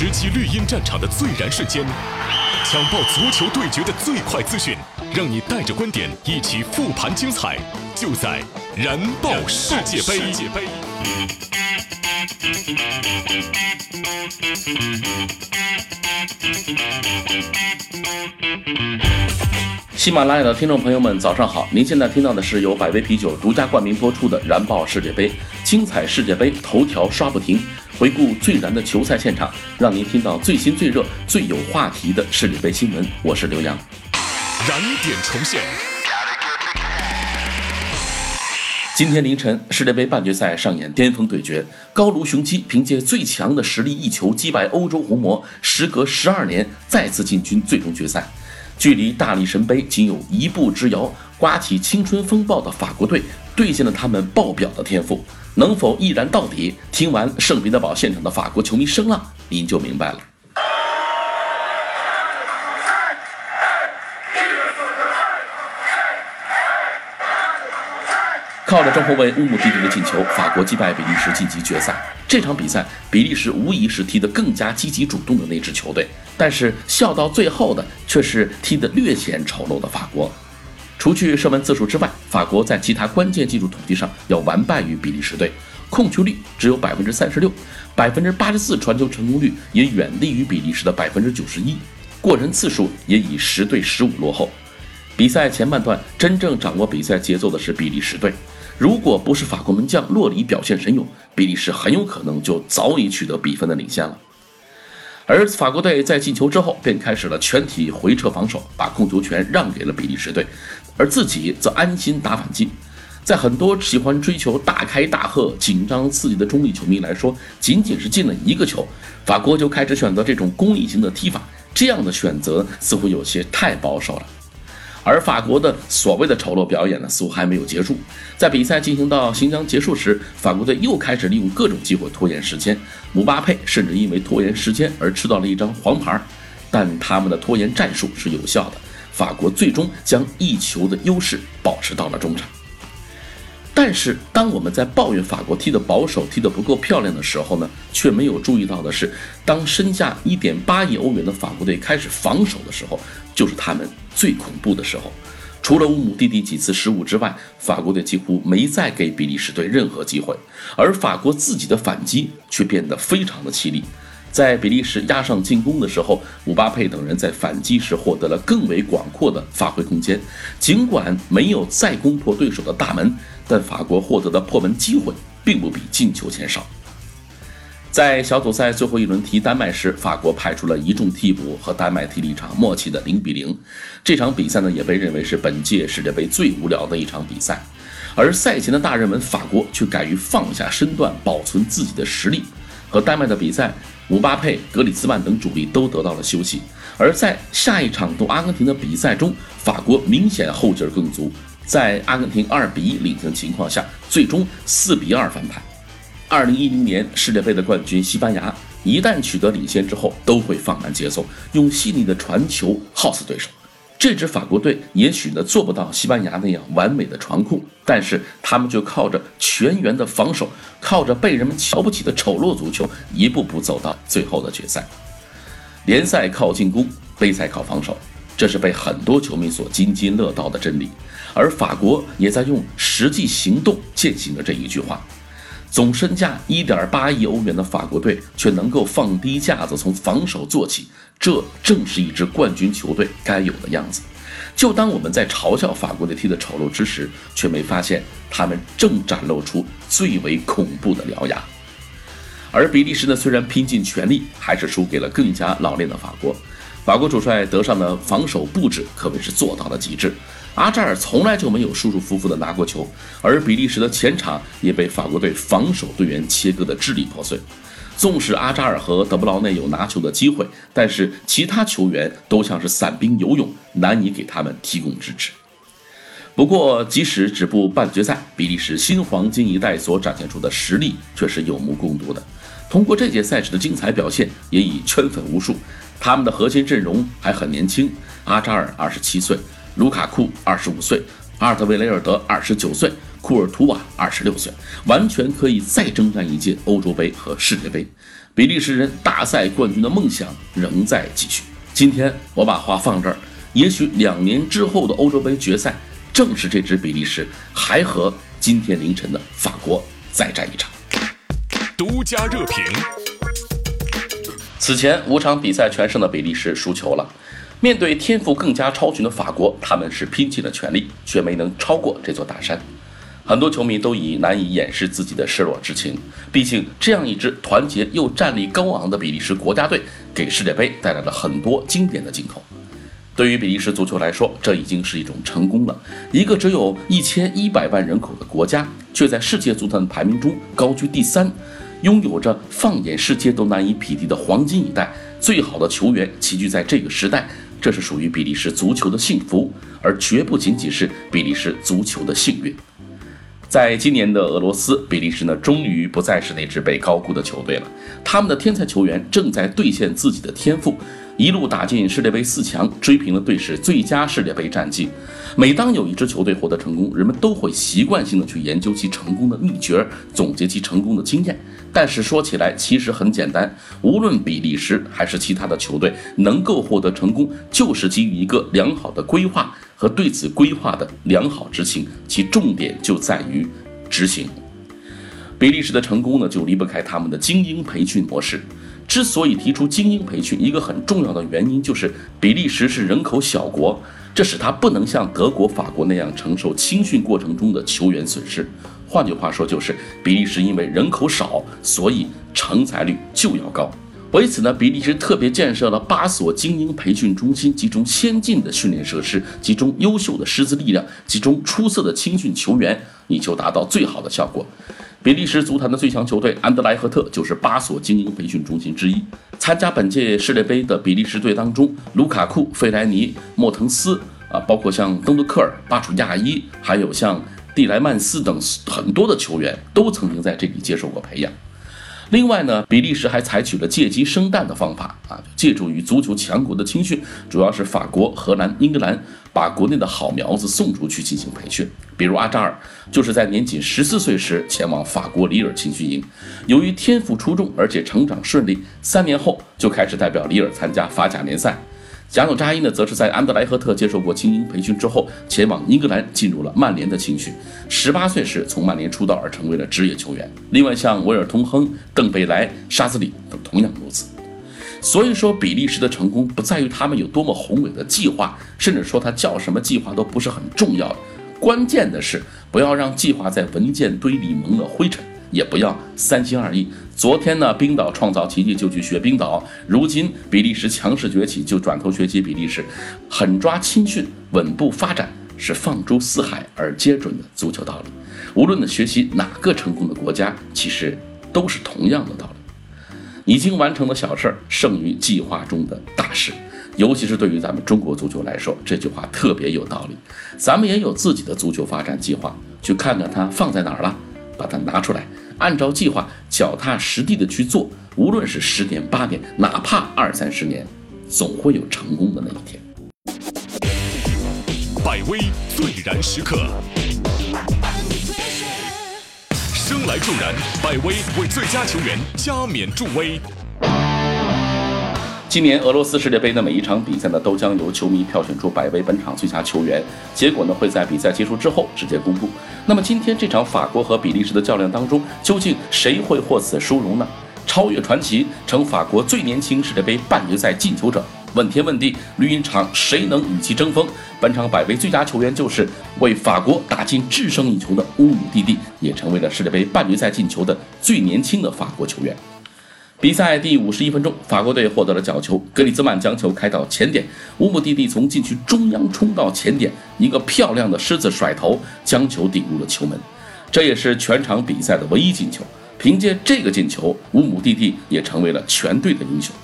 直击绿茵战场的最燃瞬间，抢爆足球对决的最快资讯，让你带着观点一起复盘精彩，就在燃爆世界杯。喜马拉雅的听众朋友们，早上好！您现在听到的是由百威啤酒独家冠名播出的《燃爆世界杯》，精彩世界杯头条刷不停，回顾最燃的球赛现场，让您听到最新最热、最有话题的世界杯新闻。我是刘洋。燃点重现。今天凌晨，世界杯半决赛上演巅峰对决，高卢雄鸡凭借最强的实力一球击败欧洲红魔，时隔十二年再次进军最终决赛。距离大力神杯仅有一步之遥，刮起青春风暴的法国队兑现了他们爆表的天赋，能否一燃到底？听完圣彼得堡现场的法国球迷声浪，您就明白了。靠着中后卫乌姆蒂蒂的进球，法国击败比利时晋级决赛。这场比赛，比利时无疑是踢得更加积极主动的那支球队，但是笑到最后的却是踢得略显丑陋的法国。除去射门次数之外，法国在其他关键技术统计上要完败于比利时队，控球率只有百分之三十六，百分之八十四传球成功率也远低于比利时的百分之九十一，过人次数也以十对十五落后。比赛前半段，真正掌握比赛节奏的是比利时队。如果不是法国门将洛里表现神勇，比利时很有可能就早已取得比分的领先了。而法国队在进球之后便开始了全体回撤防守，把控球权让给了比利时队，而自己则安心打反击。在很多喜欢追求大开大合、紧张刺激的中立球迷来说，仅仅是进了一个球，法国就开始选择这种公益型的踢法，这样的选择似乎有些太保守了。而法国的所谓的丑陋表演呢，似乎还没有结束。在比赛进行到行将结束时，法国队又开始利用各种机会拖延时间。姆巴佩甚至因为拖延时间而吃到了一张黄牌，但他们的拖延战术是有效的。法国最终将一球的优势保持到了中场。但是，当我们在抱怨法国踢得保守、踢得不够漂亮的时候呢，却没有注意到的是，当身价1.8亿欧元的法国队开始防守的时候，就是他们最恐怖的时候。除了乌姆蒂蒂几次失误之外，法国队几乎没再给比利时队任何机会，而法国自己的反击却变得非常的犀利。在比利时压上进攻的时候，姆巴佩等人在反击时获得了更为广阔的发挥空间。尽管没有再攻破对手的大门，但法国获得的破门机会并不比进球前少。在小组赛最后一轮踢丹麦时，法国派出了一众替补和丹麦踢了一场默契的零比零。这场比赛呢，也被认为是本届世界杯最无聊的一场比赛。而赛前的大热门法国却敢于放下身段，保存自己的实力。和丹麦的比赛。姆巴佩、格里兹曼等主力都得到了休息，而在下一场对阿根廷的比赛中，法国明显后劲儿更足，在阿根廷二比一领先情况下，最终四比二翻盘。二零一零年世界杯的冠军西班牙，一旦取得领先之后，都会放慢节奏，用细腻的传球耗死对手。这支法国队也许呢做不到西班牙那样完美的传控，但是他们就靠着全员的防守，靠着被人们瞧不起的丑陋足球，一步步走到最后的决赛。联赛靠进攻，杯赛靠防守，这是被很多球迷所津津乐道的真理。而法国也在用实际行动践行着这一句话。总身价一点八亿欧元的法国队却能够放低架子，从防守做起，这正是一支冠军球队该有的样子。就当我们在嘲笑法国队踢的丑陋之时，却没发现他们正展露出最为恐怖的獠牙。而比利时呢，虽然拼尽全力，还是输给了更加老练的法国。法国主帅德尚的防守布置可谓是做到了极致。阿扎尔从来就没有舒舒服服地拿过球，而比利时的前场也被法国队防守队员切割得支离破碎。纵使阿扎尔和德布劳内有拿球的机会，但是其他球员都像是散兵游勇，难以给他们提供支持。不过，即使止步半决赛，比利时新黄金一代所展现出的实力却是有目共睹的。通过这届赛事的精彩表现，也已圈粉无数。他们的核心阵容还很年轻，阿扎尔二十七岁。卢卡库二十五岁，阿尔特维雷尔德二十九岁，库尔图瓦二十六岁，完全可以再征战一届欧洲杯和世界杯。比利时人大赛冠军的梦想仍在继续。今天我把话放这儿，也许两年之后的欧洲杯决赛，正是这支比利时还和今天凌晨的法国再战一场。独家热评。此前五场比赛全胜的比利时输球了，面对天赋更加超群的法国，他们是拼尽了全力，却没能超过这座大山。很多球迷都以难以掩饰自己的失落之情，毕竟这样一支团结又战力高昂的比利时国家队，给世界杯带来了很多经典的镜头。对于比利时足球来说，这已经是一种成功了。一个只有一千一百万人口的国家，却在世界足坛排名中高居第三，拥有着放眼世界都难以匹敌的黄金一代，最好的球员齐聚在这个时代，这是属于比利时足球的幸福，而绝不仅仅是比利时足球的幸运。在今年的俄罗斯，比利时呢，终于不再是那支被高估的球队了。他们的天才球员正在兑现自己的天赋，一路打进世界杯四强，追平了队史最佳世界杯战绩。每当有一支球队获得成功，人们都会习惯性的去研究其成功的秘诀，总结其成功的经验。但是说起来，其实很简单，无论比利时还是其他的球队，能够获得成功，就是基于一个良好的规划和对此规划的良好执行，其重点就在于执行。比利时的成功呢，就离不开他们的精英培训模式。之所以提出精英培训，一个很重要的原因就是比利时是人口小国。这使他不能像德国、法国那样承受青训过程中的球员损失。换句话说，就是比利时因为人口少，所以成才率就要高。为此呢，比利时特别建设了八所精英培训中心，集中先进的训练设施，集中优秀的师资力量，集中出色的青训球员，以求达到最好的效果。比利时足坛的最强球队安德莱赫特就是八所精英培训中心之一。参加本届世界杯的比利时队当中，卢卡库、费莱尼、莫腾斯啊，包括像登德克尔、巴楚亚伊，还有像蒂莱曼斯等很多的球员，都曾经在这里接受过培养。另外呢，比利时还采取了借鸡生蛋的方法啊，借助于足球强国的青训，主要是法国、荷兰、英格兰，把国内的好苗子送出去进行培训。比如阿扎尔，就是在年仅十四岁时前往法国里尔青训营，由于天赋出众，而且成长顺利，三年后就开始代表里尔参加法甲联赛。贾努扎伊呢，则是在安德莱赫特接受过精英培训之后，前往英格兰进入了曼联的青训。十八岁时从曼联出道，而成为了职业球员。另外，像维尔通亨、邓贝莱、沙兹里等同样如此。所以说，比利时的成功不在于他们有多么宏伟的计划，甚至说他叫什么计划都不是很重要。关键的是，不要让计划在文件堆里蒙了灰尘。也不要三心二意。昨天呢，冰岛创造奇迹就去学冰岛；如今比利时强势崛起，就转头学习比利时。狠抓青训，稳步发展，是放诸四海而皆准的足球道理。无论呢学习哪个成功的国家，其实都是同样的道理。已经完成的小事儿，胜于计划中的大事。尤其是对于咱们中国足球来说，这句话特别有道理。咱们也有自己的足球发展计划，去看看它放在哪儿了，把它拿出来。按照计划，脚踏实地的去做，无论是十年八年，哪怕二三十年，总会有成功的那一天。百威最燃时刻，生来助燃，百威为最佳球员加冕助威。今年俄罗斯世界杯的每一场比赛呢，都将由球迷票选出百位本场最佳球员，结果呢会在比赛结束之后直接公布。那么今天这场法国和比利时的较量当中，究竟谁会获此殊荣呢？超越传奇，成法国最年轻世界杯半决赛进球者？问天问地，绿茵场谁能与其争锋？本场百位最佳球员就是为法国打进制胜一球的乌姆蒂蒂，也成为了世界杯半决赛进球的最年轻的法国球员。比赛第五十一分钟，法国队获得了角球，格里兹曼将球开到前点，乌姆蒂蒂从禁区中央冲到前点，一个漂亮的狮子甩头将球顶入了球门，这也是全场比赛的唯一进球。凭借这个进球，乌姆蒂蒂也成为了全队的英雄。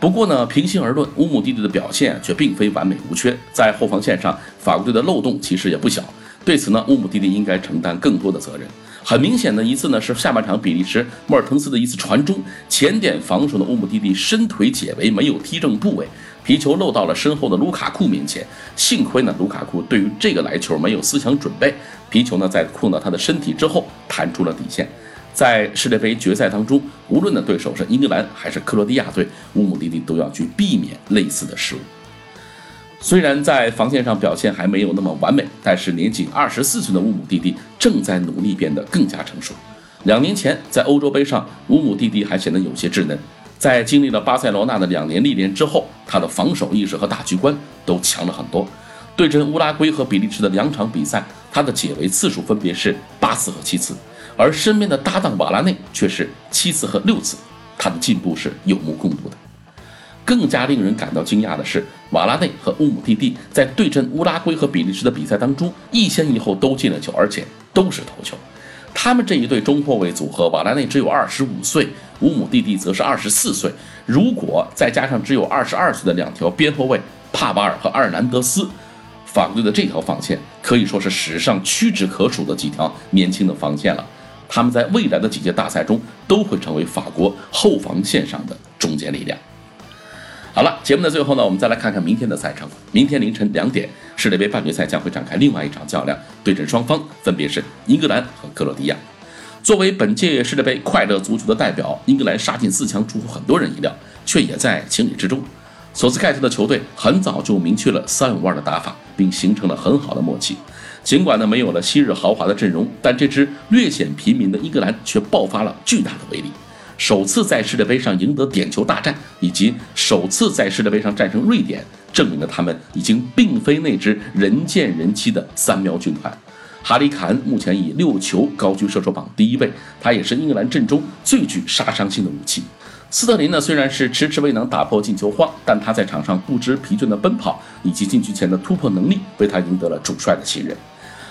不过呢，平心而论，乌姆蒂蒂的表现却并非完美无缺，在后防线上，法国队的漏洞其实也不小。对此呢，乌姆蒂蒂应该承担更多的责任。很明显的一次呢，是下半场比利时莫尔滕斯的一次传中，前点防守的乌姆蒂蒂伸腿解围，没有踢正部位，皮球漏到了身后的卢卡库面前。幸亏呢，卢卡库对于这个来球没有思想准备，皮球呢在碰到他的身体之后弹出了底线。在世界杯决赛当中，无论的对手是英格兰还是克罗地亚队，乌姆蒂蒂都要去避免类似的失误。虽然在防线上表现还没有那么完美，但是年仅二十四岁的乌姆蒂蒂正在努力变得更加成熟。两年前在欧洲杯上，乌姆蒂蒂还显得有些稚嫩。在经历了巴塞罗那的两年历练之后，他的防守意识和大局观都强了很多。对阵乌拉圭和比利时的两场比赛，他的解围次数分别是八次和七次，而身边的搭档瓦拉内却是七次和六次。他的进步是有目共睹的。更加令人感到惊讶的是，瓦拉内和乌姆蒂蒂在对阵乌拉圭和比利时的比赛当中，一先一后都进了球，而且都是头球。他们这一对中后卫组合，瓦拉内只有二十五岁，乌姆蒂蒂则是二十四岁。如果再加上只有二十二岁的两条边后卫帕瓦尔和阿尔南德斯，法国队的这条防线可以说是史上屈指可数的几条年轻的防线了。他们在未来的几届大赛中都会成为法国后防线上的中坚力量。好了，节目的最后呢，我们再来看看明天的赛程。明天凌晨两点，世界杯半决赛将会展开另外一场较量，对阵双方分别是英格兰和克罗地亚。作为本届世界杯快乐足球的代表，英格兰杀进四强出乎很多人意料，却也在情理之中。索斯盖特的球队很早就明确了三五二的打法，并形成了很好的默契。尽管呢没有了昔日豪华的阵容，但这支略显平民的英格兰却爆发了巨大的威力。首次在世界杯上赢得点球大战，以及首次在世界杯上战胜瑞典，证明了他们已经并非那支人见人欺的三喵军团。哈里坎目前以六球高居射手榜第一位，他也是英格兰阵中最具杀伤性的武器。斯特林呢，虽然是迟迟未能打破进球荒，但他在场上不知疲倦的奔跑以及禁区前的突破能力，为他赢得了主帅的信任。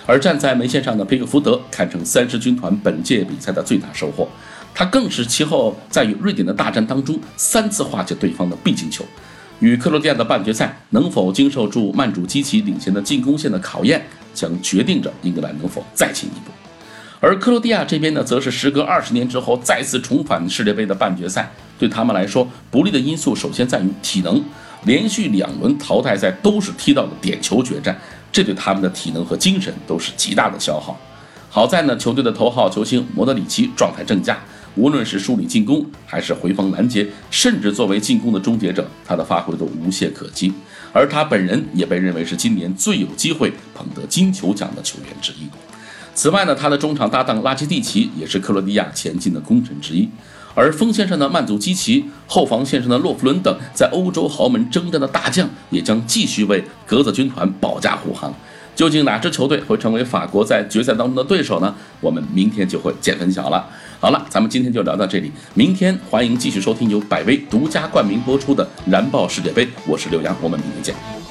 而站在门线上的佩克福德，堪称三狮军团本届比赛的最大收获。他更是其后在与瑞典的大战当中三次化解对方的必进球，与克罗地亚的半决赛能否经受住曼主基奇领先的进攻线的考验，将决定着英格兰能否再进一步。而克罗地亚这边呢，则是时隔二十年之后再次重返世界杯的半决赛，对他们来说不利的因素首先在于体能，连续两轮淘汰赛都是踢到了点球决战，这对他们的体能和精神都是极大的消耗。好在呢，球队的头号球星莫德里奇状态正佳。无论是梳理进攻，还是回防拦截，甚至作为进攻的终结者，他的发挥都无懈可击。而他本人也被认为是今年最有机会捧得金球奖的球员之一。此外呢，他的中场搭档拉基蒂奇也是克罗地亚前进的功臣之一。而锋线上的曼祖基奇，后防线上的洛夫伦等，在欧洲豪门征战的大将，也将继续为格子军团保驾护航。究竟哪支球队会成为法国在决赛当中的对手呢？我们明天就会见分晓了。好了，咱们今天就聊到这里，明天欢迎继续收听由百威独家冠名播出的《燃爆世界杯》，我是刘洋，我们明天见。